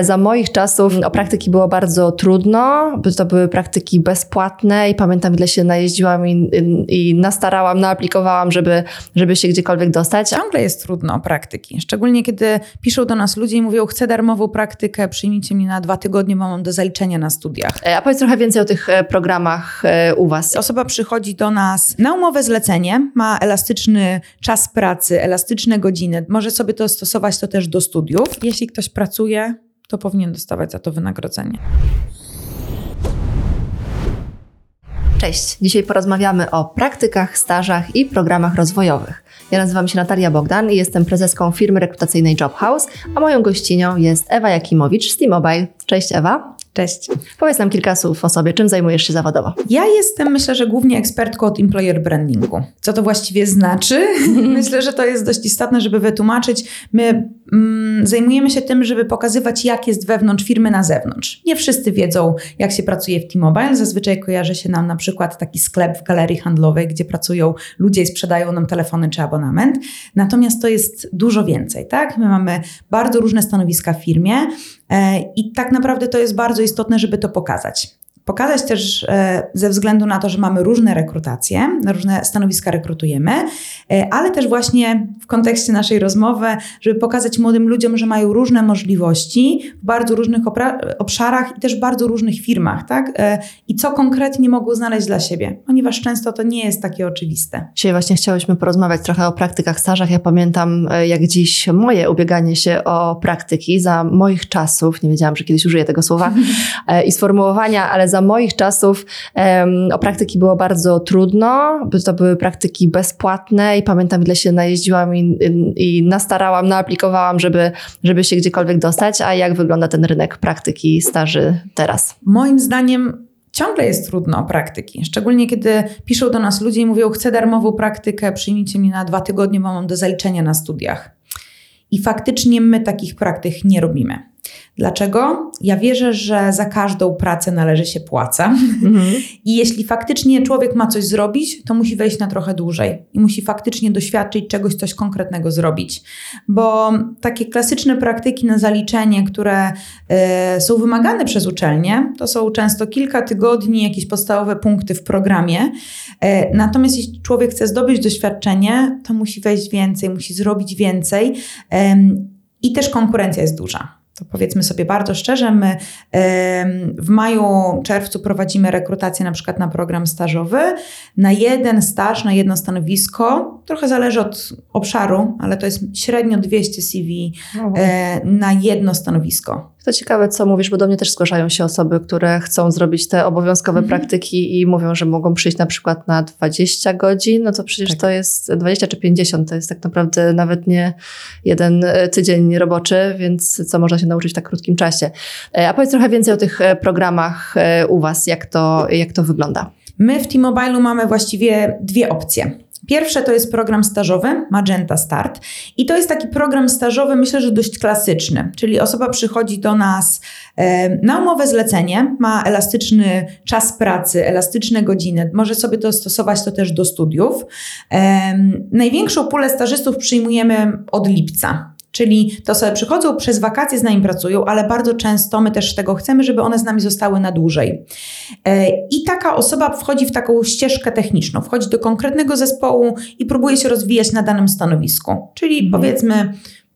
Za moich czasów o praktyki było bardzo trudno, bo to były praktyki bezpłatne i pamiętam, ile się najeździłam i, i nastarałam, naaplikowałam, żeby, żeby się gdziekolwiek dostać. Ciągle jest trudno o praktyki, szczególnie kiedy piszą do nas ludzie i mówią, chcę darmową praktykę, przyjmijcie mnie na dwa tygodnie, bo mam do zaliczenia na studiach. E, a powiedz trochę więcej o tych e, programach e, u Was. Osoba przychodzi do nas na umowę zlecenie, ma elastyczny czas pracy, elastyczne godziny, może sobie to stosować to też do studiów. Jeśli ktoś pracuje, to powinien dostawać za to wynagrodzenie. Cześć. Dzisiaj porozmawiamy o praktykach, stażach i programach rozwojowych. Ja nazywam się Natalia Bogdan i jestem prezeską firmy rekrutacyjnej Jobhouse, a moją gościnią jest Ewa Jakimowicz z T-Mobile. Cześć Ewa. Cześć. Powiedz nam kilka słów o sobie. Czym zajmujesz się zawodowo? Ja jestem, myślę, że głównie ekspertką od employer brandingu. Co to właściwie znaczy? myślę, że to jest dość istotne, żeby wytłumaczyć. My zajmujemy się tym, żeby pokazywać, jak jest wewnątrz firmy na zewnątrz. Nie wszyscy wiedzą, jak się pracuje w T-Mobile. Zazwyczaj kojarzy się nam na przykład taki sklep w galerii handlowej, gdzie pracują ludzie i sprzedają nam telefony czy abonament. Natomiast to jest dużo więcej, tak? My mamy bardzo różne stanowiska w firmie e, i tak naprawdę to jest bardzo istotne, żeby to pokazać. Pokazać też e, ze względu na to, że mamy różne rekrutacje, różne stanowiska rekrutujemy, e, ale też właśnie w kontekście naszej rozmowy, żeby pokazać młodym ludziom, że mają różne możliwości w bardzo różnych obszarach i też w bardzo różnych firmach, tak? E, I co konkretnie mogą znaleźć dla siebie, ponieważ często to nie jest takie oczywiste. Dzisiaj właśnie chciałyśmy porozmawiać trochę o praktykach, stażach. Ja pamiętam jak dziś moje ubieganie się o praktyki za moich czasów, nie wiedziałam, że kiedyś użyję tego słowa, i sformułowania, ale za za moich czasów um, o praktyki było bardzo trudno, to były praktyki bezpłatne i pamiętam, ile się najeździłam i, i, i nastarałam, naaplikowałam, żeby, żeby się gdziekolwiek dostać. A jak wygląda ten rynek praktyki, staży teraz? Moim zdaniem ciągle jest trudno o praktyki. Szczególnie kiedy piszą do nas ludzie i mówią, chcę darmową praktykę, przyjmijcie mnie na dwa tygodnie, bo mam do zaliczenia na studiach. I faktycznie my takich praktyk nie robimy. Dlaczego? Ja wierzę, że za każdą pracę należy się płaca. Mhm. I jeśli faktycznie człowiek ma coś zrobić, to musi wejść na trochę dłużej i musi faktycznie doświadczyć czegoś, coś konkretnego zrobić. Bo takie klasyczne praktyki na zaliczenie, które y, są wymagane przez uczelnie, to są często kilka tygodni, jakieś podstawowe punkty w programie. Y, natomiast jeśli człowiek chce zdobyć doświadczenie, to musi wejść więcej, musi zrobić więcej. Y, I też konkurencja jest duża to powiedzmy sobie bardzo szczerze, my w maju, czerwcu prowadzimy rekrutację na przykład na program stażowy. Na jeden staż, na jedno stanowisko, trochę zależy od obszaru, ale to jest średnio 200 CV e, na jedno stanowisko. To ciekawe, co mówisz, bo do mnie też zgłaszają się osoby, które chcą zrobić te obowiązkowe mhm. praktyki i mówią, że mogą przyjść na przykład na 20 godzin, no to przecież tak. to jest 20 czy 50, to jest tak naprawdę nawet nie jeden e, tydzień roboczy, więc co można się nauczyć w tak krótkim czasie. E, a powiedz trochę więcej o tych e, programach u Was, jak to, jak to wygląda. My w T-Mobile mamy właściwie dwie opcje. Pierwsze to jest program stażowy Magenta Start i to jest taki program stażowy, myślę, że dość klasyczny, czyli osoba przychodzi do nas na umowę zlecenie, ma elastyczny czas pracy, elastyczne godziny, może sobie dostosować to też do studiów. Największą pulę stażystów przyjmujemy od lipca. Czyli to sobie przychodzą przez wakacje, z nami pracują, ale bardzo często my też tego chcemy, żeby one z nami zostały na dłużej. E, I taka osoba wchodzi w taką ścieżkę techniczną, wchodzi do konkretnego zespołu i próbuje się rozwijać na danym stanowisku. Czyli mhm. powiedzmy,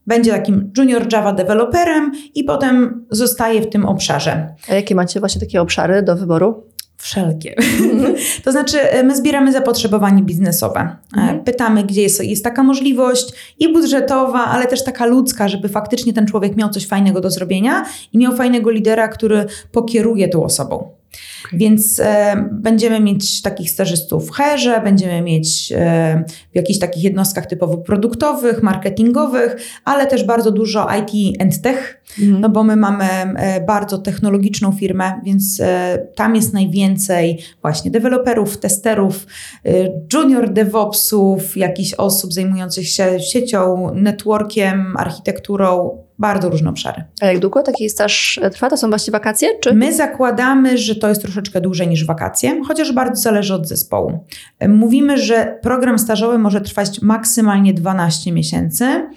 będzie takim junior Java developerem i potem zostaje w tym obszarze. A jakie macie właśnie takie obszary do wyboru? Wszelkie. Mhm. to znaczy, e, my zbieramy zapotrzebowanie biznesowe. E, mhm. Pytamy, gdzie jest, jest taka możliwość i budżetowa, ale też taka ludzka, żeby faktycznie ten człowiek miał coś fajnego do zrobienia i miał fajnego lidera, który pokieruje tą osobą. Więc e, będziemy mieć takich stażystów w herze, będziemy mieć e, w jakichś takich jednostkach typowo produktowych, marketingowych, ale też bardzo dużo IT and tech, mhm. no bo my mamy e, bardzo technologiczną firmę, więc e, tam jest najwięcej właśnie deweloperów, testerów, e, junior DevOpsów, jakichś osób zajmujących się siecią, networkiem, architekturą, bardzo różne obszary. A jak długo taki staż trwa? To są właśnie wakacje? Czy? My zakładamy, że to jest troszeczkę dłużej niż wakacje, chociaż bardzo zależy od zespołu. Mówimy, że program stażowy może trwać maksymalnie 12 miesięcy. Mhm.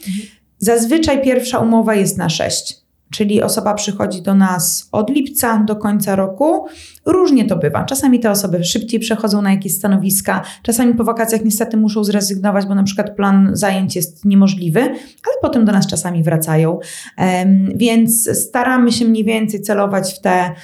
Zazwyczaj pierwsza umowa jest na 6. Czyli osoba przychodzi do nas od lipca do końca roku. Różnie to bywa. Czasami te osoby szybciej przechodzą na jakieś stanowiska, czasami po wakacjach niestety muszą zrezygnować, bo na przykład plan zajęć jest niemożliwy, ale potem do nas czasami wracają. Więc staramy się mniej więcej celować w te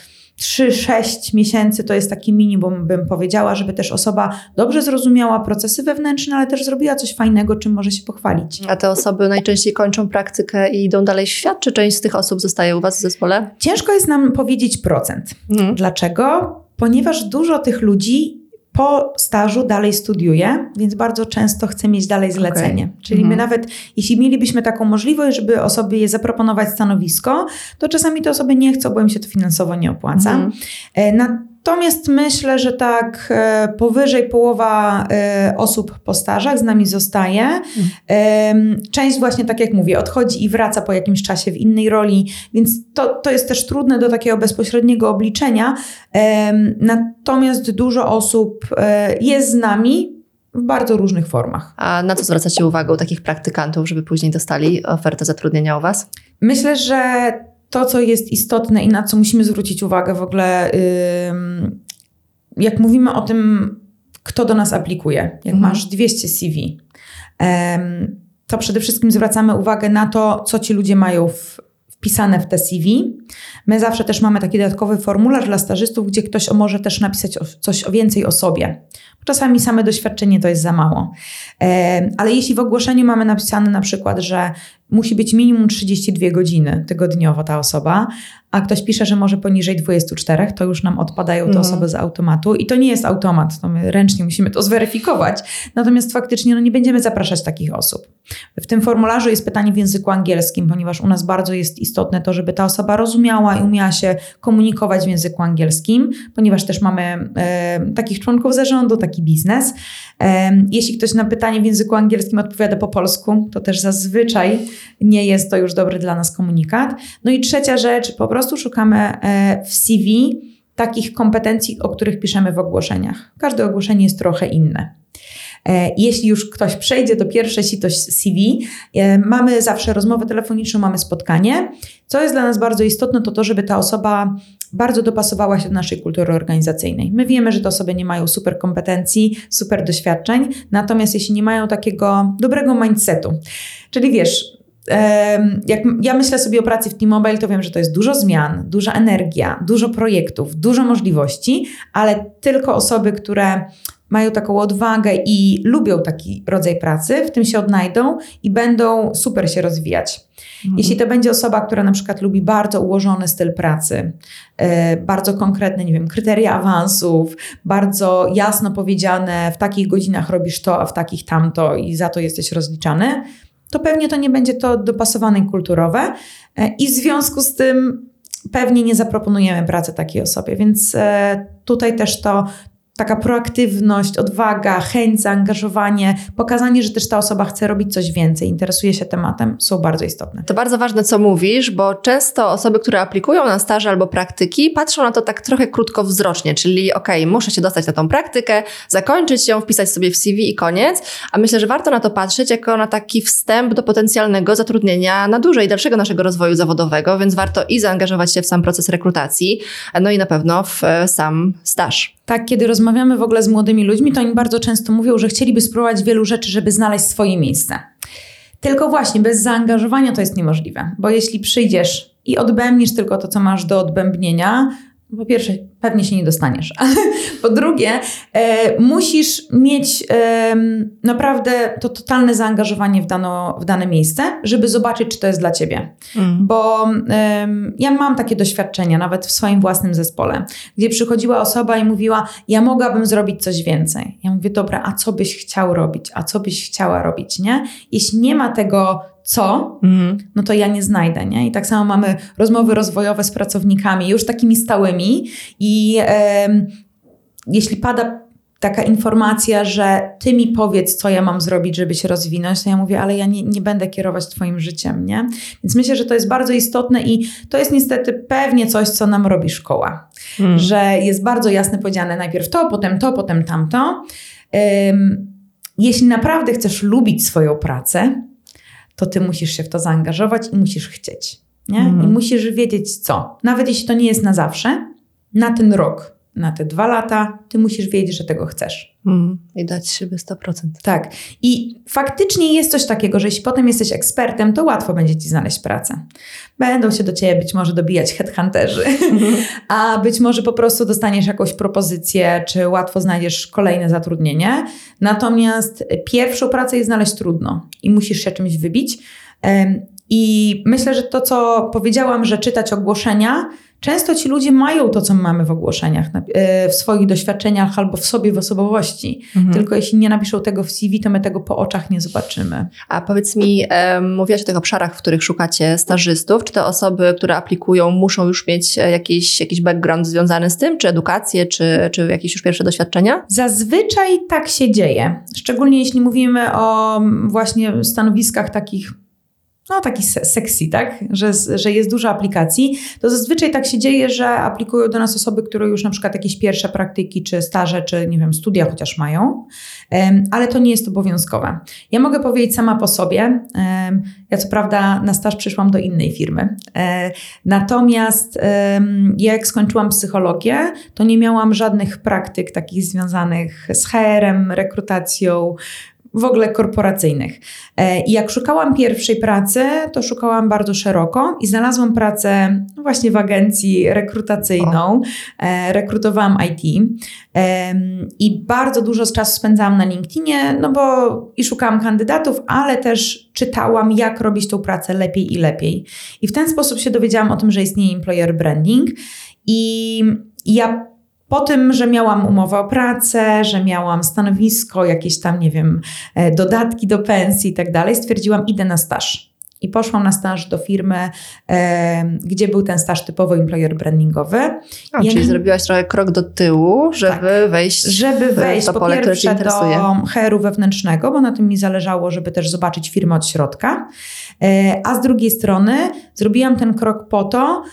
3-6 miesięcy to jest taki minimum, bym powiedziała, żeby też osoba dobrze zrozumiała procesy wewnętrzne, ale też zrobiła coś fajnego, czym może się pochwalić. A te osoby najczęściej kończą praktykę i idą dalej w świat, czy część z tych osób zostaje u Was w zespole? Ciężko jest nam powiedzieć procent. Mhm. Dlaczego? Ponieważ dużo tych ludzi po stażu dalej studiuje, więc bardzo często chce mieć dalej zlecenie. Okay. Czyli mhm. my nawet, jeśli mielibyśmy taką możliwość, żeby osobie zaproponować stanowisko, to czasami te osoby nie chcą, bo im się to finansowo nie opłaca. Mhm. E, na Natomiast myślę, że tak e, powyżej połowa e, osób po stażach z nami zostaje. Część właśnie, tak jak mówię, odchodzi i wraca po jakimś czasie w innej roli, więc to, to jest też trudne do takiego bezpośredniego obliczenia. Natomiast dużo osób e, jest z nami, w bardzo różnych formach. A na co zwracacie uwagę u takich praktykantów, żeby później dostali ofertę zatrudnienia u Was? Myślę, że to, co jest istotne i na co musimy zwrócić uwagę w ogóle, jak mówimy o tym, kto do nas aplikuje, jak mhm. masz 200 CV, to przede wszystkim zwracamy uwagę na to, co ci ludzie mają w, wpisane w te CV. My zawsze też mamy taki dodatkowy formularz dla stażystów, gdzie ktoś może też napisać coś więcej o sobie. Czasami same doświadczenie to jest za mało. Ale jeśli w ogłoszeniu mamy napisane na przykład, że musi być minimum 32 godziny tygodniowo ta osoba, a ktoś pisze, że może poniżej 24, to już nam odpadają te mm. osoby z automatu i to nie jest automat, to my ręcznie musimy to zweryfikować. Natomiast faktycznie no, nie będziemy zapraszać takich osób. W tym formularzu jest pytanie w języku angielskim, ponieważ u nas bardzo jest istotne to, żeby ta osoba rozumiała i umiała się komunikować w języku angielskim, ponieważ też mamy e, takich członków zarządu, taki biznes. E, jeśli ktoś na pytanie w języku angielskim odpowiada po polsku, to też zazwyczaj nie jest to już dobry dla nas komunikat. No i trzecia rzecz, po prostu szukamy e, w CV takich kompetencji, o których piszemy w ogłoszeniach. Każde ogłoszenie jest trochę inne. E, jeśli już ktoś przejdzie do pierwsze sito CV, e, mamy zawsze rozmowę telefoniczną, mamy spotkanie. Co jest dla nas bardzo istotne, to to, żeby ta osoba bardzo dopasowała się do naszej kultury organizacyjnej. My wiemy, że te osoby nie mają super kompetencji, super doświadczeń, natomiast jeśli nie mają takiego dobrego mindsetu, czyli wiesz, jak ja myślę sobie o pracy w T-Mobile, to wiem, że to jest dużo zmian, duża energia, dużo projektów, dużo możliwości, ale tylko osoby, które mają taką odwagę i lubią taki rodzaj pracy, w tym się odnajdą i będą super się rozwijać. Mhm. Jeśli to będzie osoba, która na przykład lubi bardzo ułożony styl pracy, yy, bardzo konkretne, nie wiem, kryteria awansów, bardzo jasno powiedziane, w takich godzinach robisz to, a w takich tamto i za to jesteś rozliczany, to pewnie to nie będzie to dopasowane kulturowe. E, I w związku z tym pewnie nie zaproponujemy pracy takiej osobie, więc e, tutaj też to, taka proaktywność, odwaga, chęć, zaangażowanie, pokazanie, że też ta osoba chce robić coś więcej, interesuje się tematem, są bardzo istotne. To bardzo ważne, co mówisz, bo często osoby, które aplikują na staże albo praktyki, patrzą na to tak trochę krótkowzrocznie, czyli ok, muszę się dostać na tą praktykę, zakończyć ją, wpisać sobie w CV i koniec, a myślę, że warto na to patrzeć jako na taki wstęp do potencjalnego zatrudnienia na dłużej, dalszego naszego rozwoju zawodowego, więc warto i zaangażować się w sam proces rekrutacji, no i na pewno w e, sam staż. Tak, kiedy rozmawiamy w ogóle z młodymi ludźmi, to oni bardzo często mówią, że chcieliby spróbować wielu rzeczy, żeby znaleźć swoje miejsce. Tylko właśnie bez zaangażowania to jest niemożliwe, bo jeśli przyjdziesz i odbębnisz tylko to, co masz do odbębnienia, po pierwsze, pewnie się nie dostaniesz. po drugie, e, musisz mieć e, naprawdę to totalne zaangażowanie w, dano, w dane miejsce, żeby zobaczyć, czy to jest dla ciebie. Mm. Bo e, ja mam takie doświadczenia, nawet w swoim własnym zespole, gdzie przychodziła osoba i mówiła: Ja mogłabym zrobić coś więcej. Ja mówię: Dobra, a co byś chciał robić? A co byś chciała robić? Nie? Jeśli nie ma tego co, mhm. no to ja nie znajdę, nie? I tak samo mamy rozmowy rozwojowe z pracownikami, już takimi stałymi i e, jeśli pada taka informacja, że ty mi powiedz, co ja mam zrobić, żeby się rozwinąć, to ja mówię, ale ja nie, nie będę kierować twoim życiem, nie? Więc myślę, że to jest bardzo istotne i to jest niestety pewnie coś, co nam robi szkoła, mhm. że jest bardzo jasne powiedziane najpierw to, potem to, potem tamto. Um, jeśli naprawdę chcesz lubić swoją pracę, to ty musisz się w to zaangażować i musisz chcieć. Nie? I musisz wiedzieć co. Nawet jeśli to nie jest na zawsze, na ten rok, na te dwa lata, ty musisz wiedzieć, że tego chcesz. Mm, I dać siebie 100%. Tak. I faktycznie jest coś takiego, że jeśli potem jesteś ekspertem, to łatwo będzie ci znaleźć pracę. Będą się do ciebie być może dobijać headhunterzy, a być może po prostu dostaniesz jakąś propozycję, czy łatwo znajdziesz kolejne zatrudnienie. Natomiast pierwszą pracę jest znaleźć trudno i musisz się czymś wybić. I myślę, że to, co powiedziałam, że czytać ogłoszenia, często ci ludzie mają to, co mamy w ogłoszeniach, e, w swoich doświadczeniach albo w sobie, w osobowości. Mhm. Tylko jeśli nie napiszą tego w CV, to my tego po oczach nie zobaczymy. A powiedz mi, um, mówiłaś o tych obszarach, w których szukacie stażystów. Czy te osoby, które aplikują, muszą już mieć e, jakiś, jakiś background związany z tym, czy edukację, czy, czy jakieś już pierwsze doświadczenia? Zazwyczaj tak się dzieje. Szczególnie jeśli mówimy o mm, właśnie stanowiskach takich, no takich se- sexy, tak? Że, że jest dużo aplikacji, to zazwyczaj tak się dzieje, że aplikują do nas osoby, które już na przykład jakieś pierwsze praktyki, czy staże, czy nie wiem, studia chociaż mają, Em, ale to nie jest obowiązkowe. Ja mogę powiedzieć sama po sobie, em, ja co prawda na staż przyszłam do innej firmy, e, natomiast jak skończyłam psychologię, to nie miałam żadnych praktyk takich związanych z HR-em, rekrutacją, w ogóle korporacyjnych. E, I jak szukałam pierwszej pracy, to szukałam bardzo szeroko i znalazłam pracę właśnie w agencji rekrutacyjną. E, Rekrutowałam IT i bardzo dużo czasu spędzałam na LinkedInie, no bo i szukałam kandydatów, ale też czytałam, jak robić tą pracę lepiej i lepiej. I w ten sposób się dowiedziałam o tym, że istnieje employer branding i ja po tym, że miałam umowę o pracę, że miałam stanowisko, jakieś tam, nie wiem, e, dodatki do pensji i tak dalej, stwierdziłam, idę na staż. I poszłam na staż do firmy, e, gdzie był ten staż typowo employer brandingowy. A, czyli zrobiłaś trochę krok do tyłu, żeby wejść Żeby w wejść to po pole, które Cię interesuje. do HR-u wewnętrznego, bo na tym mi zależało, żeby też zobaczyć firmę od środka. E, A z drugiej strony zrobiłam ten krok po to,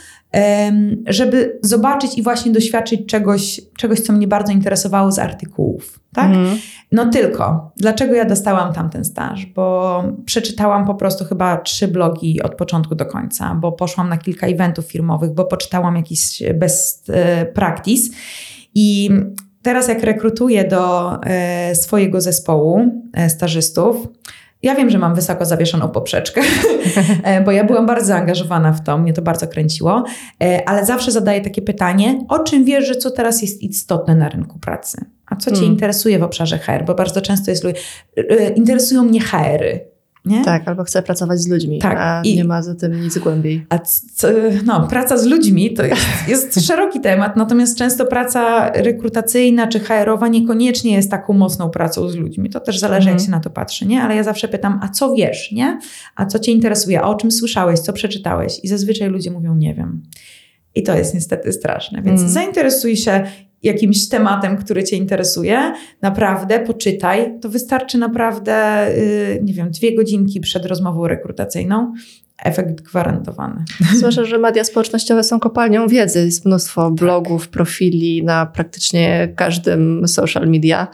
żeby zobaczyć i właśnie doświadczyć czegoś, czegoś co mnie bardzo interesowało z artykułów. Tak? Mhm. No tylko, dlaczego ja dostałam tamten staż? Bo przeczytałam po prostu chyba trzy blogi od początku do końca, bo poszłam na kilka eventów firmowych, bo poczytałam jakiś best e, practice i teraz jak rekrutuję do e, swojego zespołu e, stażystów, ja wiem, że mam wysoko zawieszoną poprzeczkę, e, bo ja byłam bardzo zaangażowana w to, mnie to bardzo kręciło, e, ale zawsze zadaję takie pytanie, o czym wiesz, że co teraz jest istotne na rynku pracy? A co Cię Mm. interesuje w obszarze HR? Bo bardzo często jest, e, interesują mnie HR-y. Nie? Tak, albo chcę pracować z ludźmi, Tak, a i- nie ma za tym nic głębiej. A c- c- no, praca z ludźmi to jest, jest szeroki temat, natomiast często praca rekrutacyjna czy HR-owa niekoniecznie jest taką mocną pracą z ludźmi. To też zależy, Mhm. jak się na to patrzy, nie? Ale ja zawsze pytam, a co wiesz, nie? A co cię interesuje? A o czym słyszałeś? Co przeczytałeś? I zazwyczaj ludzie mówią, nie wiem. I to jest niestety straszne. Więc Mm. zainteresuj się jakimś tematem, który cię interesuje, naprawdę poczytaj. To wystarczy naprawdę, yy, nie wiem, dwie godzinki przed rozmową rekrutacyjną. Efekt gwarantowany. Słyszę, że media społecznościowe są kopalnią wiedzy. Jest mnóstwo blogów, profili na praktycznie każdym social media,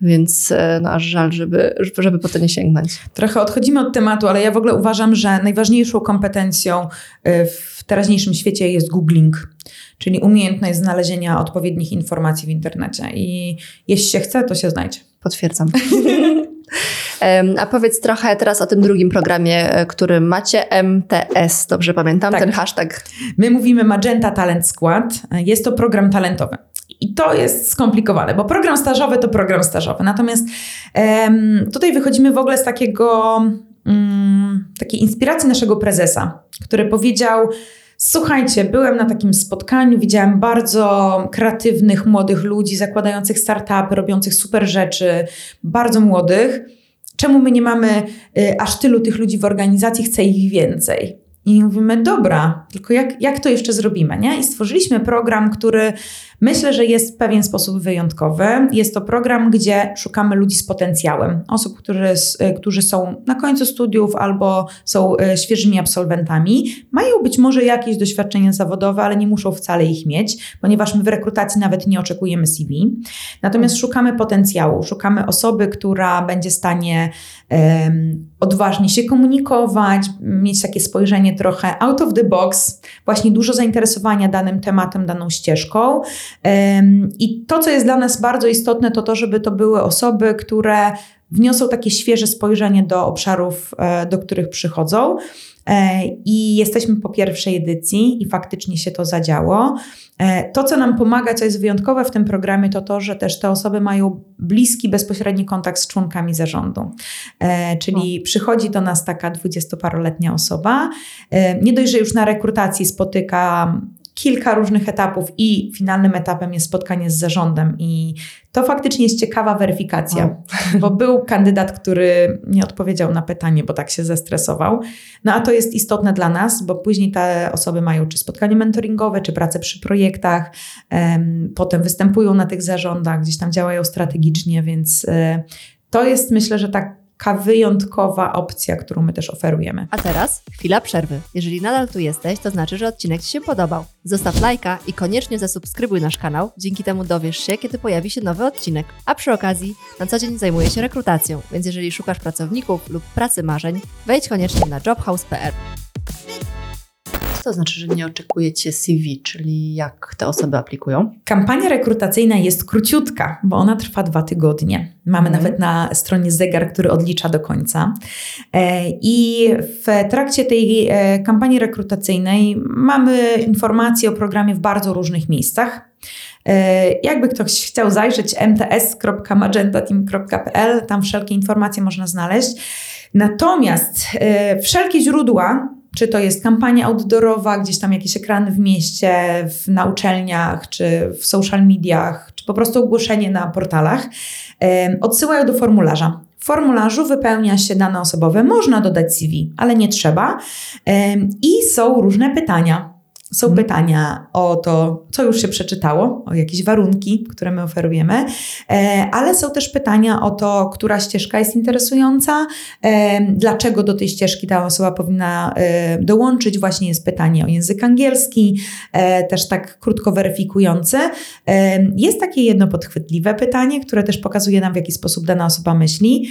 więc e, no, aż żal, żeby, żeby po to nie sięgnąć. Trochę odchodzimy od tematu, ale ja w ogóle uważam, że najważniejszą kompetencją y, w teraźniejszym świecie jest googling, czyli umiejętność znalezienia odpowiednich informacji w internecie. I jeśli się chce, to się znajdzie. Potwierdzam. A powiedz trochę teraz o tym drugim programie, e, który macie, MTS, dobrze pamiętam, Tak. ten hashtag. My mówimy Magenta Talent Squad. Jest to program talentowy. I to jest skomplikowane, bo program stażowy to program stażowy. Natomiast em, tutaj wychodzimy w ogóle z takiego, mm, takiej inspiracji naszego prezesa, który powiedział: Słuchajcie, byłem na takim spotkaniu, widziałem bardzo kreatywnych młodych ludzi, zakładających startupy, robiących super rzeczy, bardzo młodych. Czemu my nie mamy y, aż tylu tych ludzi w organizacji, chcę ich więcej? I mówimy, dobra, tylko jak, jak to jeszcze zrobimy, nie? I stworzyliśmy program, który myślę, że jest w pewien sposób wyjątkowy. Jest to program, gdzie szukamy ludzi z potencjałem. Osób, które, y, którzy są na końcu studiów albo są y, świeżymi absolwentami. Mają być może jakieś doświadczenia zawodowe, ale nie muszą wcale ich mieć, ponieważ my w rekrutacji nawet nie oczekujemy CV. Natomiast szukamy potencjału, szukamy osoby, która będzie w stanie em, odważnie się komunikować, mieć takie spojrzenie trochę out of the box, właśnie dużo zainteresowania danym tematem, daną ścieżką. I to, co jest dla nas bardzo istotne, to to, żeby to były osoby, które wniosą takie świeże spojrzenie do obszarów, e, do których przychodzą. E, I jesteśmy po pierwszej edycji i faktycznie się to zadziało. E, to, co nam pomaga, co jest wyjątkowe w tym programie, to to, że też te osoby mają bliski, bezpośredni kontakt z członkami zarządu. Czyli przychodzi do nas taka dwudziestoparoletnia osoba. Nie dość, że już na rekrutacji spotyka kilka różnych etapów i finalnym etapem jest spotkanie z zarządem i to faktycznie jest ciekawa weryfikacja, bo był kandydat, który nie odpowiedział na pytanie, bo tak się zestresował. No a to jest istotne dla nas, bo później te osoby mają czy spotkanie mentoringowe, czy pracę przy projektach, potem występują na tych zarządach, gdzieś tam działają strategicznie, więc y, to jest myślę, że tak taka wyjątkowa opcja, którą my też oferujemy. A teraz chwila przerwy. Jeżeli nadal tu jesteś, to znaczy, że odcinek Ci się podobał. Zostaw lajka i koniecznie zasubskrybuj nasz kanał. Dzięki temu dowiesz się, kiedy pojawi się nowy odcinek. A przy okazji, na co dzień zajmuję się rekrutacją, więc jeżeli szukasz pracowników lub pracy marzeń, wejdź koniecznie na jobhouse.pl to znaczy, że nie oczekujecie CV, czyli jak te osoby aplikują? Kampania rekrutacyjna jest króciutka, bo ona trwa dwa tygodnie. Mamy mhm. nawet na stronie zegar, który odlicza do końca. E, I w trakcie tej e, kampanii rekrutacyjnej mamy informacje o programie w bardzo różnych miejscach. E, jakby ktoś chciał zajrzeć mts.magentateam.pl, tam wszelkie informacje można znaleźć. Natomiast wszelkie źródła czy to jest kampania outdoorowa, gdzieś tam jakieś ekrany w mieście, w, na uczelniach, czy w social mediach, czy po prostu ogłoszenie na portalach, odsyłają do formularza. W formularzu wypełnia się dane osobowe, można dodać CV, ale nie trzeba. I są różne pytania. Są mhm. pytania o to, co już się przeczytało, o jakieś warunki, które my oferujemy, e, ale są też pytania o to, która ścieżka jest interesująca, e, dlaczego do tej ścieżki ta osoba powinna e, dołączyć. Właśnie jest pytanie o język angielski, też tak krótko weryfikujące. Jest takie jedno podchwytliwe pytanie, które też pokazuje nam, w jaki sposób dana osoba myśli.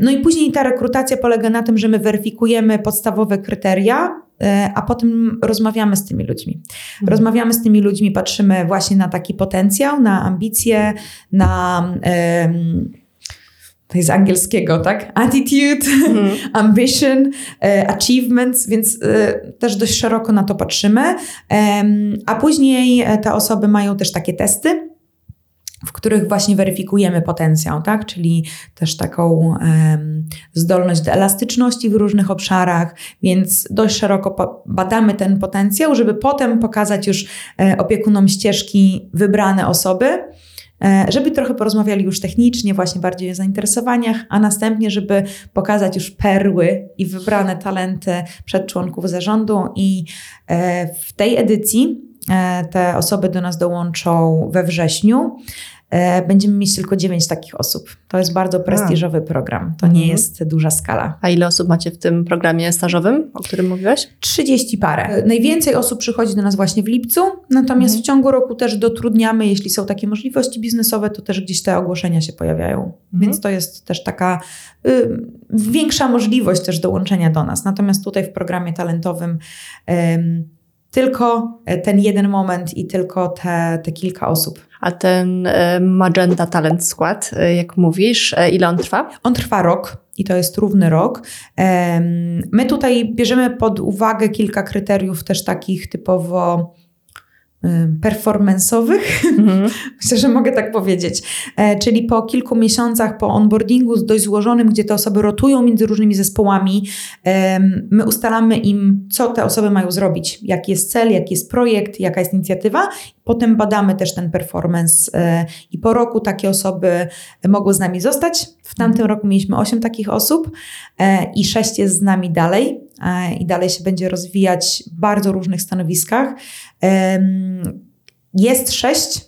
No i później ta rekrutacja polega na tym, że my weryfikujemy podstawowe kryteria, a potem rozmawiamy z tymi ludźmi. Mhm. Rozmawiamy z tymi ludźmi, patrzymy właśnie na taki potencjał, na ambicje, na. Um, to jest z angielskiego, tak? Attitude, mm. ambition, e, achievements, więc e, też dość szeroko na to patrzymy. a później te osoby mają też takie testy, w których właśnie weryfikujemy potencjał, tak? czyli też taką um, zdolność do elastyczności w różnych obszarach, więc dość szeroko badamy ten potencjał, żeby potem pokazać już e, opiekunom ścieżki wybrane osoby, e, żeby trochę porozmawiali już technicznie, właśnie bardziej o zainteresowaniach, a następnie, żeby pokazać już perły i wybrane talenty przed członków zarządu. I e, w tej edycji te osoby do nas dołączą we wrześniu. E, będziemy mieć tylko 9 takich osób. To jest bardzo prestiżowy program. To nie mhm. jest duża skala. A ile osób macie w tym programie stażowym, o którym mówiłaś? 30 parę. E, najwięcej osób przychodzi do nas właśnie w lipcu, natomiast mhm. w ciągu roku też dotrudniamy, jeśli są takie możliwości biznesowe, to też gdzieś te ogłoszenia się pojawiają. Mhm. Więc to jest też taka y, większa możliwość też dołączenia do nas. Natomiast tutaj w programie talentowym y, tylko e, ten jeden moment i tylko te, te kilka osób. A ten e, Magenta Talent Skład, e, jak mówisz, ile on trwa? On trwa rok i to jest równy rok. My tutaj bierzemy pod uwagę kilka kryteriów też takich typowo performanceowych, mm. myślę, że mogę tak powiedzieć. E, czyli po kilku miesiącach po onboardingu dość złożonym, gdzie te osoby rotują między różnymi zespołami, my ustalamy im, co te osoby mają zrobić, jaki jest cel, jaki jest projekt, jaka jest inicjatywa. Potem badamy też ten performance e, i po roku takie osoby mogły z nami zostać. W tamtym roku mieliśmy 8 takich osób e, i 6 jest z nami dalej i dalej się będzie rozwijać w bardzo różnych stanowiskach. Jest sześć,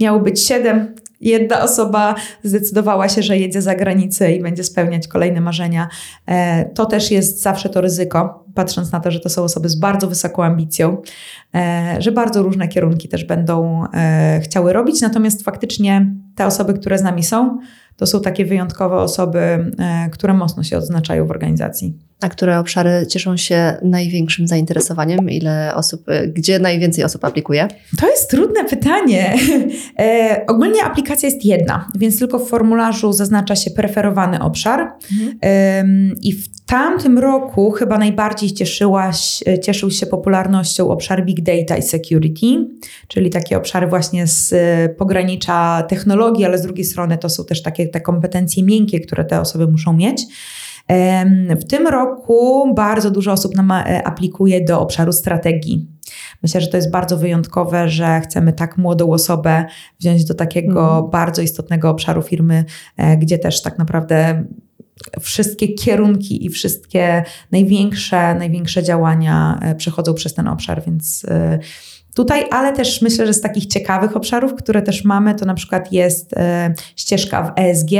miało być siedem. Jedna osoba zdecydowała się, że jedzie za granicę i będzie spełniać kolejne marzenia. E, to też jest zawsze to ryzyko, patrząc na to, że to są osoby z bardzo wysoką ambicją, e, że bardzo różne kierunki też będą e, chciały robić. Natomiast faktycznie te osoby, które z nami są, to są takie wyjątkowe osoby, e, które mocno się odznaczają w organizacji. A które obszary cieszą się największym zainteresowaniem? Ile osób, gdzie najwięcej osób aplikuje? To jest trudne pytanie. E, ogólnie aplikacja jest jedna, więc tylko w formularzu zaznacza się preferowany obszar. Mhm. E, I w tamtym roku chyba najbardziej cieszyłaś, e, cieszył się popularnością obszar Big Data i Security, czyli takie obszary właśnie z pogranicza technologii, ale z drugiej strony to są też takie te kompetencje miękkie, które te osoby muszą mieć. W tym roku bardzo dużo osób nam e, aplikuje do obszaru strategii. Myślę, że to jest bardzo wyjątkowe, że chcemy tak młodą osobę wziąć do takiego mm. bardzo istotnego obszaru firmy, e, gdzie też tak naprawdę wszystkie kierunki i wszystkie największe, największe działania e, przechodzą przez ten obszar, więc Tutaj, ale też myślę, że z takich ciekawych obszarów, które też mamy, to na przykład jest e, ścieżka w ESG,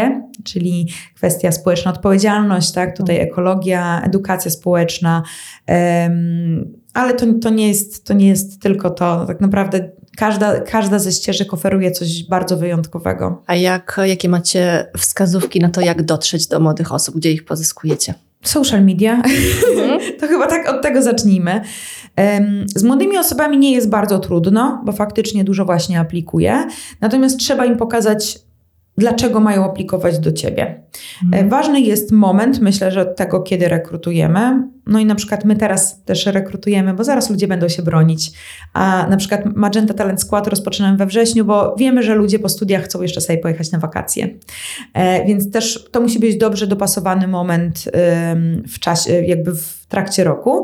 czyli kwestia społeczna odpowiedzialność, tak? Tutaj mhm. ekologia, edukacja społeczna, e, ale to, to, nie jest, to nie jest tylko to. Tak naprawdę każda, każda ze ścieżek oferuje coś bardzo wyjątkowego. A jak, jakie macie wskazówki na to, jak dotrzeć do młodych osób, gdzie ich pozyskujecie? Social media. Mhm. to chyba tak od tego zacznijmy. Z młodymi osobami nie jest bardzo trudno, bo faktycznie dużo właśnie aplikuje. Natomiast trzeba im pokazać dlaczego mają aplikować do ciebie. Mhm. E, ważny jest moment, myślę, że tego, kiedy rekrutujemy. No i na przykład my teraz też rekrutujemy, bo zaraz ludzie będą się bronić. A na przykład Magenta Talent Skład rozpoczynamy we wrześniu, bo wiemy, że ludzie po studiach chcą jeszcze sobie pojechać na wakacje. E, więc też to musi być dobrze dopasowany moment w czasie, jakby w trakcie roku.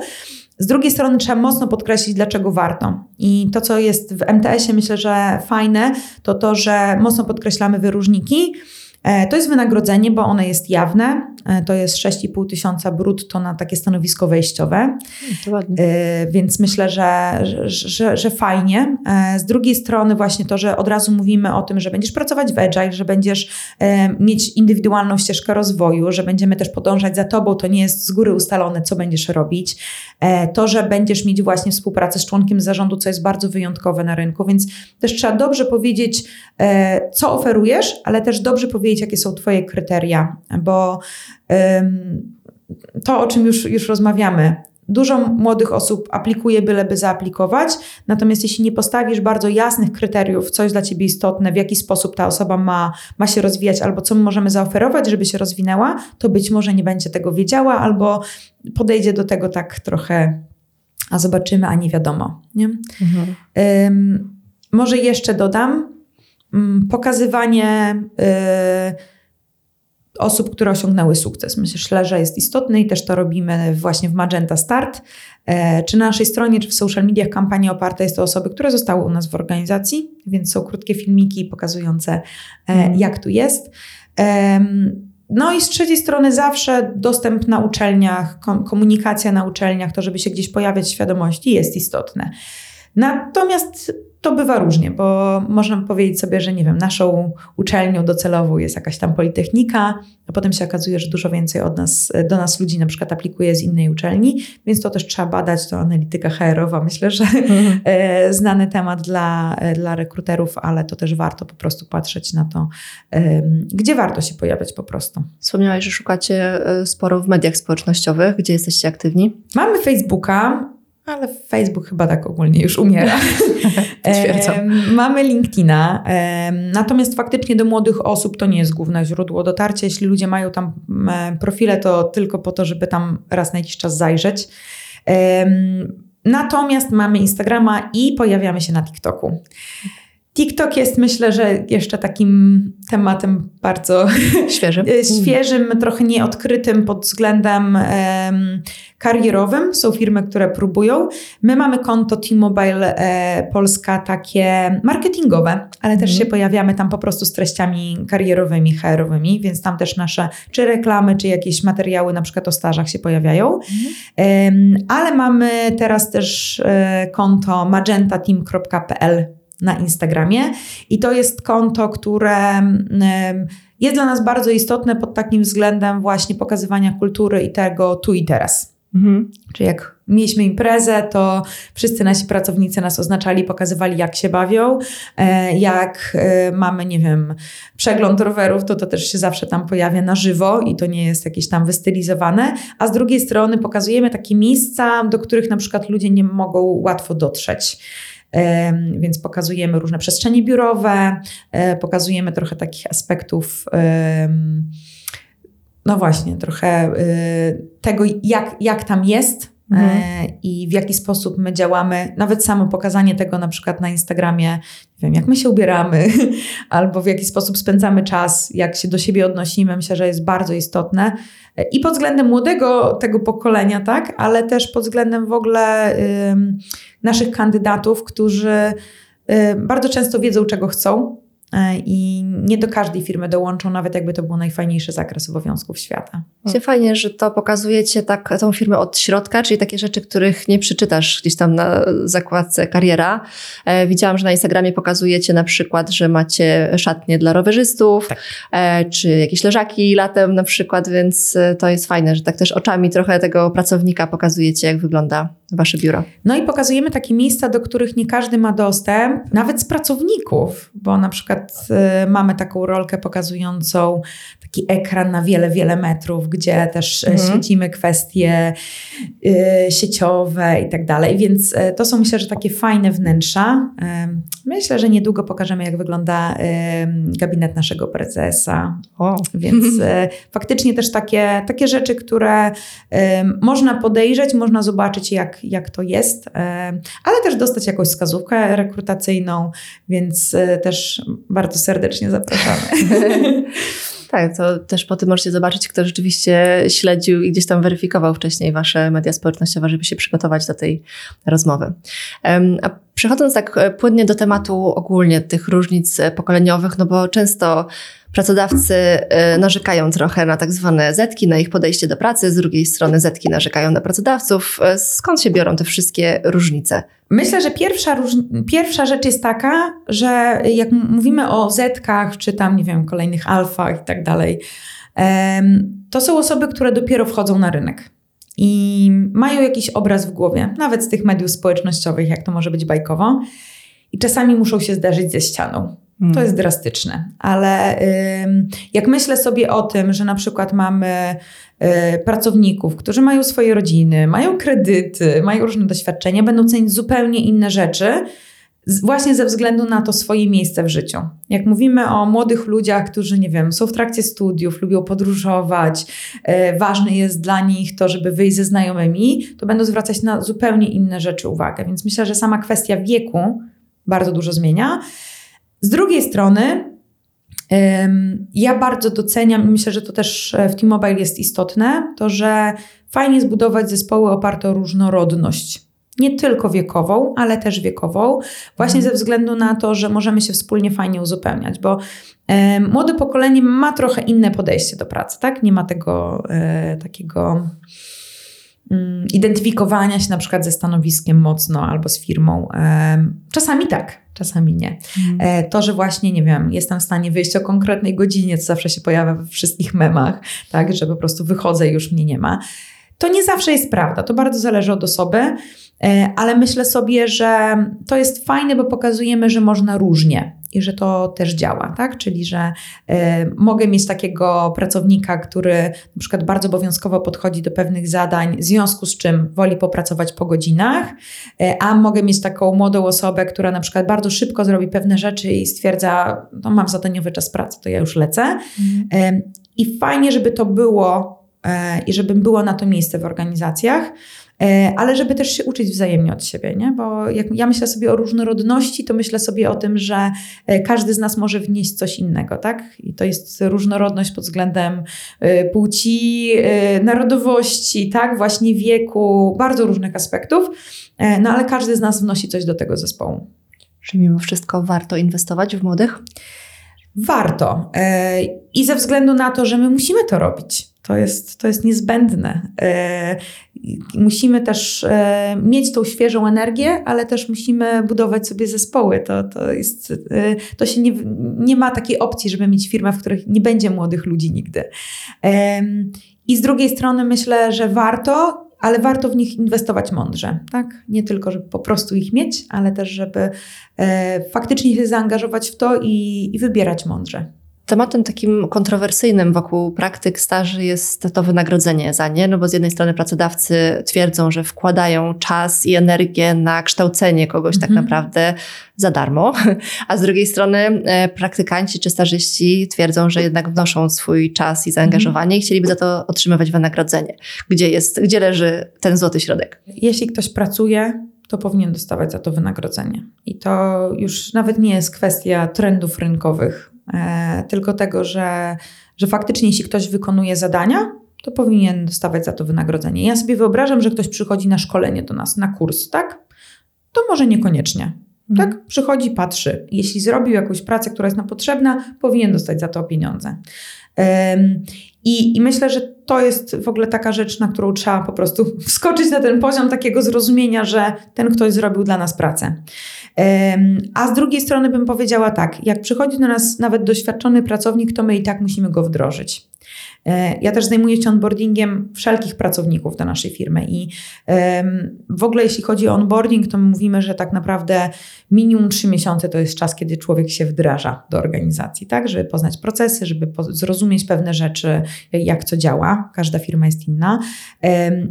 Z drugiej strony trzeba mocno podkreślić, dlaczego warto. I to, co jest w MTS-ie, myślę, że fajne, to to, że mocno podkreślamy wyróżniki. E, to jest wynagrodzenie, bo ono jest jawne. E, to jest 6,5 tysiąca brutto na takie stanowisko wejściowe. To e, Więc myślę, że, że, że, fajnie. Z drugiej strony właśnie to, że od razu mówimy o tym, że będziesz pracować w Agile, że będziesz mieć indywidualną ścieżkę rozwoju, że będziemy też podążać za tobą, to nie jest z góry ustalone, co będziesz robić. To, że będziesz mieć właśnie współpracę z członkiem zarządu, co jest bardzo wyjątkowe na rynku, więc też trzeba dobrze powiedzieć, co oferujesz, ale też dobrze powiedzieć, wiedzieć, jakie są Twoje kryteria, bo to, o czym już, już rozmawiamy, Dużo młodych osób aplikuje, byleby zaaplikować, natomiast jeśli nie postawisz bardzo jasnych kryteriów, co jest dla Ciebie istotne, w jaki sposób ta osoba ma, ma się rozwijać, albo co my możemy zaoferować, żeby się rozwinęła, to być może nie będzie tego wiedziała, albo podejdzie do tego tak trochę, a zobaczymy, a nie wiadomo. Nie? Mhm. Um, może jeszcze dodam, pokazywanie y, osób, które osiągnęły sukces. Myślę, że jest istotne i też to robimy właśnie w Magenta Start. E, czy na naszej stronie, czy w social mediach kampania oparta jest to osoby, które zostały u nas w organizacji, więc są krótkie filmiki pokazujące, mm. jak tu jest. No i z trzeciej strony zawsze dostęp na uczelniach, komunikacja na uczelniach, to żeby się gdzieś pojawiać świadomości jest istotne. Natomiast to bywa różnie, bo można powiedzieć sobie, że nie wiem, naszą uczelnią docelową jest jakaś tam politechnika, a potem się okazuje, że dużo więcej od nas, do nas ludzi na przykład aplikuje z innej uczelni, więc to też trzeba badać, to analityka HR-owa, myślę, że mhm. E, znany temat dla, e, dla rekruterów, ale to też warto po prostu patrzeć na to, gdzie warto się pojawiać po prostu. Wspomniałaś, że szukacie e, sporo w mediach społecznościowych, gdzie jesteście aktywni? Mamy Facebooka, ale Facebook chyba tak ogólnie już umiera. Mamy LinkedIna, natomiast faktycznie do młodych osób to nie jest główne źródło dotarcia. Jeśli ludzie mają tam profile, to tylko po to, żeby tam raz na jakiś czas zajrzeć. Natomiast mamy Instagrama i pojawiamy się na TikToku. TikTok jest myślę, że jeszcze takim tematem bardzo świeżym, świeżym trochę nieodkrytym pod względem um, karierowym. Są firmy, które próbują. My mamy konto T-Mobile e, Polska takie marketingowe, ale też mm. się pojawiamy tam po prostu z treściami karierowymi, HR-owymi, więc tam też nasze czy reklamy, czy jakieś materiały na przykład o stażach się pojawiają. Mm. Um, ale mamy teraz też e, konto magentateam.pl na Instagramie i to jest konto, które jest dla nas bardzo istotne pod takim względem właśnie pokazywania kultury i tego tu i teraz. Mhm. Czyli jak mieliśmy imprezę, to wszyscy nasi pracownicy nas oznaczali, pokazywali, jak się bawią. E, jak e, mamy, nie wiem, przegląd rowerów, to to też się zawsze tam pojawia na żywo i to nie jest jakieś tam wystylizowane. A z drugiej strony pokazujemy takie miejsca, do których na przykład ludzie nie mogą łatwo dotrzeć. Więc pokazujemy różne przestrzenie biurowe, e, pokazujemy trochę takich aspektów no właśnie, trochę tego, jak, jak tam jest, Mhm. E, i w jaki sposób my działamy. Nawet samo pokazanie tego na przykład na Instagramie, nie wiem, jak my się ubieramy, albo w jaki sposób spędzamy czas, jak się do siebie odnosimy, myślę, że jest bardzo istotne. E, I pod względem młodego tego pokolenia, tak, ale też pod względem w ogóle naszych kandydatów, którzy bardzo często wiedzą, czego chcą, i nie do każdej firmy dołączą, nawet jakby to był najfajniejszy zakres obowiązków świata. Hmm. Fajnie, że to pokazujecie tak, tą firmę od środka, czyli takie rzeczy, których nie przeczytasz gdzieś tam na zakładce kariera. E, widziałam, że na Instagramie pokazujecie na przykład, że macie szatnie dla rowerzystów, tak. e, czy jakieś leżaki latem na przykład, więc e, to jest fajne, że tak też oczami trochę tego pracownika pokazujecie, jak wygląda wasze biuro. No i pokazujemy takie miejsca, do których nie każdy ma dostęp, nawet z pracowników, bo na przykład przykład y, mamy taką rolkę pokazującą taki ekran na wiele, wiele metrów, gdzie też y, mhm. świecimy kwestie y, sieciowe i tak dalej. Więc y, to są myślę, że takie fajne wnętrza. Myślę, że niedługo pokażemy, jak wygląda gabinet naszego prezesa. O. Więc faktycznie też takie, takie rzeczy, które można podejrzeć, można zobaczyć, jak, jak to jest, ale też dostać jakąś wskazówkę rekrutacyjną, więc też bardzo serdecznie zapraszamy. Tak, to też po tym możecie zobaczyć, kto rzeczywiście śledził i gdzieś tam weryfikował wcześniej wasze media społecznościowe, żeby się przygotować do tej rozmowy. A przechodząc tak e, płynnie do tematu ogólnie tych różnic e, pokoleniowych, no bo często Pracodawcy y, narzekają trochę na tak zwane zetki, na ich podejście do pracy, z drugiej strony zetki narzekają na pracodawców. Skąd się biorą te wszystkie różnice? Myślę, że pierwsza, pierwsza rzecz jest taka, że jak mówimy o zetkach, czy tam, nie wiem, kolejnych alfach i tak dalej, to są osoby, które dopiero wchodzą na rynek i mają jakiś obraz w głowie, nawet z tych mediów społecznościowych, jak to może być bajkowo, i czasami muszą się zderzyć ze ścianą. To jest drastyczne, ale jak myślę sobie o tym, że na przykład mamy y, pracowników, którzy mają swoje rodziny, mają kredyty, mają różne doświadczenia, będą cenić zupełnie inne rzeczy, właśnie ze względu na to swoje miejsce w życiu. Jak mówimy o młodych ludziach, którzy, nie wiem, są w trakcie studiów, lubią podróżować, y, ważne jest dla nich to, żeby wyjść ze znajomymi, to będą zwracać na zupełnie inne rzeczy uwagę. Więc myślę, że sama kwestia wieku bardzo dużo zmienia. Z drugiej strony, ja bardzo doceniam i myślę, że to też e, w T-Mobile jest istotne, to że fajnie zbudować zespoły oparte o różnorodność. Nie tylko wiekową, ale też wiekową, właśnie ze względu na to, że możemy się wspólnie fajnie uzupełniać, bo e, młode pokolenie ma trochę inne podejście do pracy, tak? Nie ma tego e, takiego identyfikowania się na przykład ze stanowiskiem mocno albo z firmą. E, czasami tak, czasami nie. Mm. To, że właśnie, nie wiem, jestem w stanie wyjść o konkretnej godzinie, co zawsze się pojawia we wszystkich memach, tak, że po prostu wychodzę i już mnie nie ma. To nie zawsze jest prawda, to bardzo zależy od osoby, e, ale myślę sobie, że to jest fajne, bo pokazujemy, że można różnie i że to też działa, tak? Czyli, że y, mogę mieć takiego pracownika, który na przykład bardzo obowiązkowo podchodzi do pewnych zadań, w związku z czym woli popracować po godzinach, y, a mogę mieć taką młodą osobę, która na przykład bardzo szybko zrobi pewne rzeczy i stwierdza, no mam zadaniowy czas pracy, to ja już lecę. Mhm. Y, I fajnie, żeby to było i żeby było na to miejsce w organizacjach. E, ale żeby też się uczyć wzajemnie od siebie, nie? Bo jak ja myślę sobie o różnorodności, to myślę sobie o tym, że e, każdy z nas może wnieść coś innego, tak? I to jest różnorodność pod względem e, płci, narodowości, tak? Właśnie wieku, bardzo różnych aspektów, no ale każdy z nas wnosi coś do tego zespołu. Czy mimo wszystko warto inwestować w młodych? Warto. I ze względu na to, że my musimy to robić. To jest, to jest niezbędne. Musimy też e, mieć tą świeżą energię, ale też musimy budować sobie zespoły. To, to, jest, e, to się nie, nie ma takiej opcji, żeby mieć firmę, w której nie będzie młodych ludzi nigdy. I z drugiej strony myślę, że warto, ale warto w nich inwestować mądrze, tak? Nie tylko, żeby po prostu ich mieć, ale też, żeby e, faktycznie się zaangażować w to i, i wybierać mądrze. Tematem takim kontrowersyjnym wokół praktyk staży jest to wynagrodzenie za nie, no bo z jednej strony pracodawcy twierdzą, że wkładają czas i energię na kształcenie kogoś tak Mhm. naprawdę za darmo, a z drugiej strony e, praktykanci czy stażyści twierdzą, że jednak wnoszą swój czas i zaangażowanie i chcieliby za to otrzymywać wynagrodzenie. Gdzie jest, gdzie leży ten złoty środek? Jeśli ktoś pracuje, to powinien dostawać za to wynagrodzenie. I to już nawet nie jest kwestia trendów rynkowych, tylko tego, że, że faktycznie jeśli ktoś wykonuje zadania, to powinien dostawać za to wynagrodzenie. Ja sobie wyobrażam, że ktoś przychodzi na szkolenie do nas, na kurs, tak? To może niekoniecznie. Tak? Przychodzi, patrzy. Jeśli zrobił jakąś pracę, która jest nam potrzebna, powinien dostać za to pieniądze. Em, i, I myślę, że to jest w ogóle taka rzecz, na którą trzeba po prostu wskoczyć na ten poziom takiego zrozumienia, że ten ktoś zrobił dla nas pracę. A z drugiej strony bym powiedziała tak, jak przychodzi do nas nawet doświadczony pracownik, to my i tak musimy go wdrożyć. E, Ja też zajmuję się onboardingiem wszelkich pracowników do naszej firmy i w ogóle jeśli chodzi o onboarding, to my mówimy, że tak naprawdę minimum 3 miesiące to jest czas, kiedy człowiek się wdraża do organizacji, tak, żeby poznać procesy, żeby zrozumieć pewne rzeczy, jak co działa. Każda firma jest inna.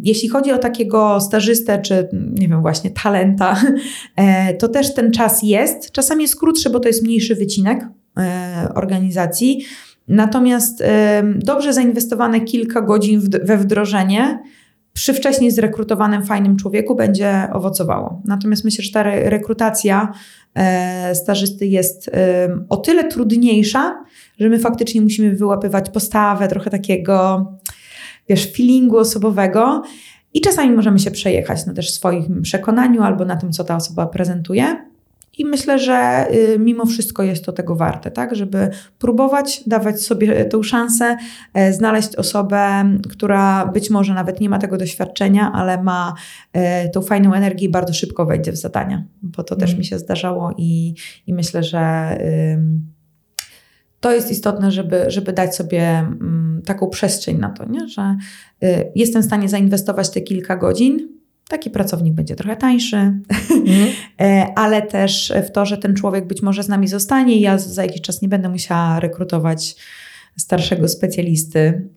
Jeśli chodzi o takiego stażystę, czy nie wiem, właśnie talenta, e, to też ten czas jest. Czasami jest krótszy, bo to jest mniejszy wycinek e, organizacji. Natomiast dobrze zainwestowane kilka godzin we wdrożenie przy wcześniej zrekrutowanym fajnym człowieku będzie owocowało. Natomiast myślę, że ta re- rekrutacja e, stażysty jest o tyle trudniejsza, że my faktycznie musimy wyłapywać postawę, trochę takiego, wiesz, feelingu osobowego. I czasami możemy się przejechać na też swoim przekonaniu albo na tym, co ta osoba prezentuje. I myślę, że y, mimo wszystko jest to tego warte, tak? Żeby próbować, dawać sobie tą szansę, e, znaleźć osobę, która być może nawet nie ma tego doświadczenia, ale ma e, tą fajną energię i bardzo szybko wejdzie w zadania. Bo to też Mm. mi się zdarzało i, i myślę, że to jest istotne, żeby, żeby dać sobie mm, taką przestrzeń na to, nie? że y, jestem w stanie zainwestować te kilka godzin. Taki pracownik będzie trochę tańszy, e, ale też w to, że ten człowiek być może z nami zostanie i ja za jakiś czas nie będę musiała rekrutować starszego specjalisty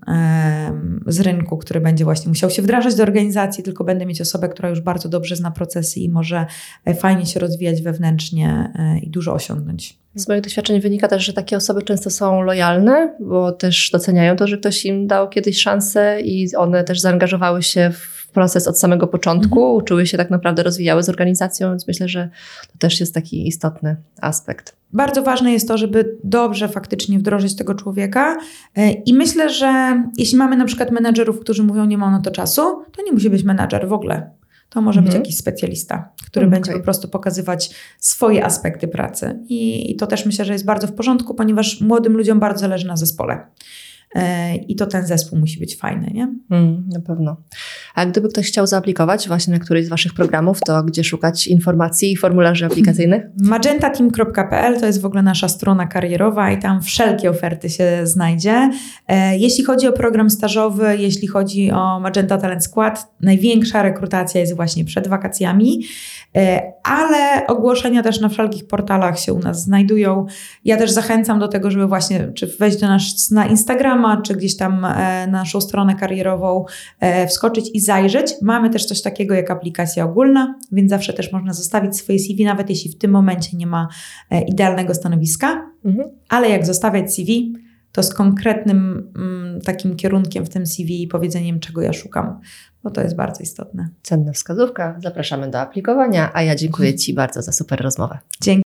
z rynku, który będzie właśnie musiał się wdrażać do organizacji, tylko będę mieć osobę, która już bardzo dobrze zna procesy i może e, fajnie się rozwijać wewnętrznie e, i dużo osiągnąć. Z moich doświadczeń wynika też, że takie osoby często są lojalne, bo też doceniają to, że ktoś im dał kiedyś szansę i one też zaangażowały się w proces od samego początku, uczyły się tak naprawdę, rozwijały z organizacją, więc myślę, że to też jest taki istotny aspekt. Bardzo ważne jest to, żeby dobrze faktycznie wdrożyć tego człowieka. E, I myślę, że jeśli mamy na przykład menedżerów, którzy mówią, nie mam na to czasu, to nie musi być menedżer w ogóle. To może być Mhm. jakiś specjalista, który Okej. będzie po prostu pokazywać swoje aspekty pracy. I, I to też myślę, że jest bardzo w porządku, ponieważ młodym ludziom bardzo zależy na zespole. E, I to ten zespół musi być fajny, nie? Mm, na pewno. A gdyby ktoś chciał zaaplikować właśnie na któryś z Waszych programów, to gdzie szukać informacji i formularzy aplikacyjnych? magentateam.pl to jest w ogóle nasza strona karierowa i tam wszelkie oferty się znajdzie. E, Jeśli chodzi o program stażowy, jeśli chodzi o Magenta Talent Skład, największa rekrutacja jest właśnie przed wakacjami, e, ale ogłoszenia też na wszelkich portalach się u nas znajdują. Ja też zachęcam do tego, żeby właśnie czy wejść do nas na Instagrama, czy gdzieś tam e, na naszą stronę karierową wskoczyć i zajrzeć. Mamy też coś takiego jak aplikacja ogólna, więc zawsze też można zostawić swoje CV, nawet jeśli w tym momencie nie ma e, idealnego stanowiska, Mhm. ale jak zostawiać CV, to z konkretnym mm, takim kierunkiem w tym CV i powiedzeniem, czego ja szukam, bo to jest bardzo istotne. Cenna wskazówka. Zapraszamy do aplikowania, a ja dziękuję Ci bardzo za super rozmowę. Dzięki.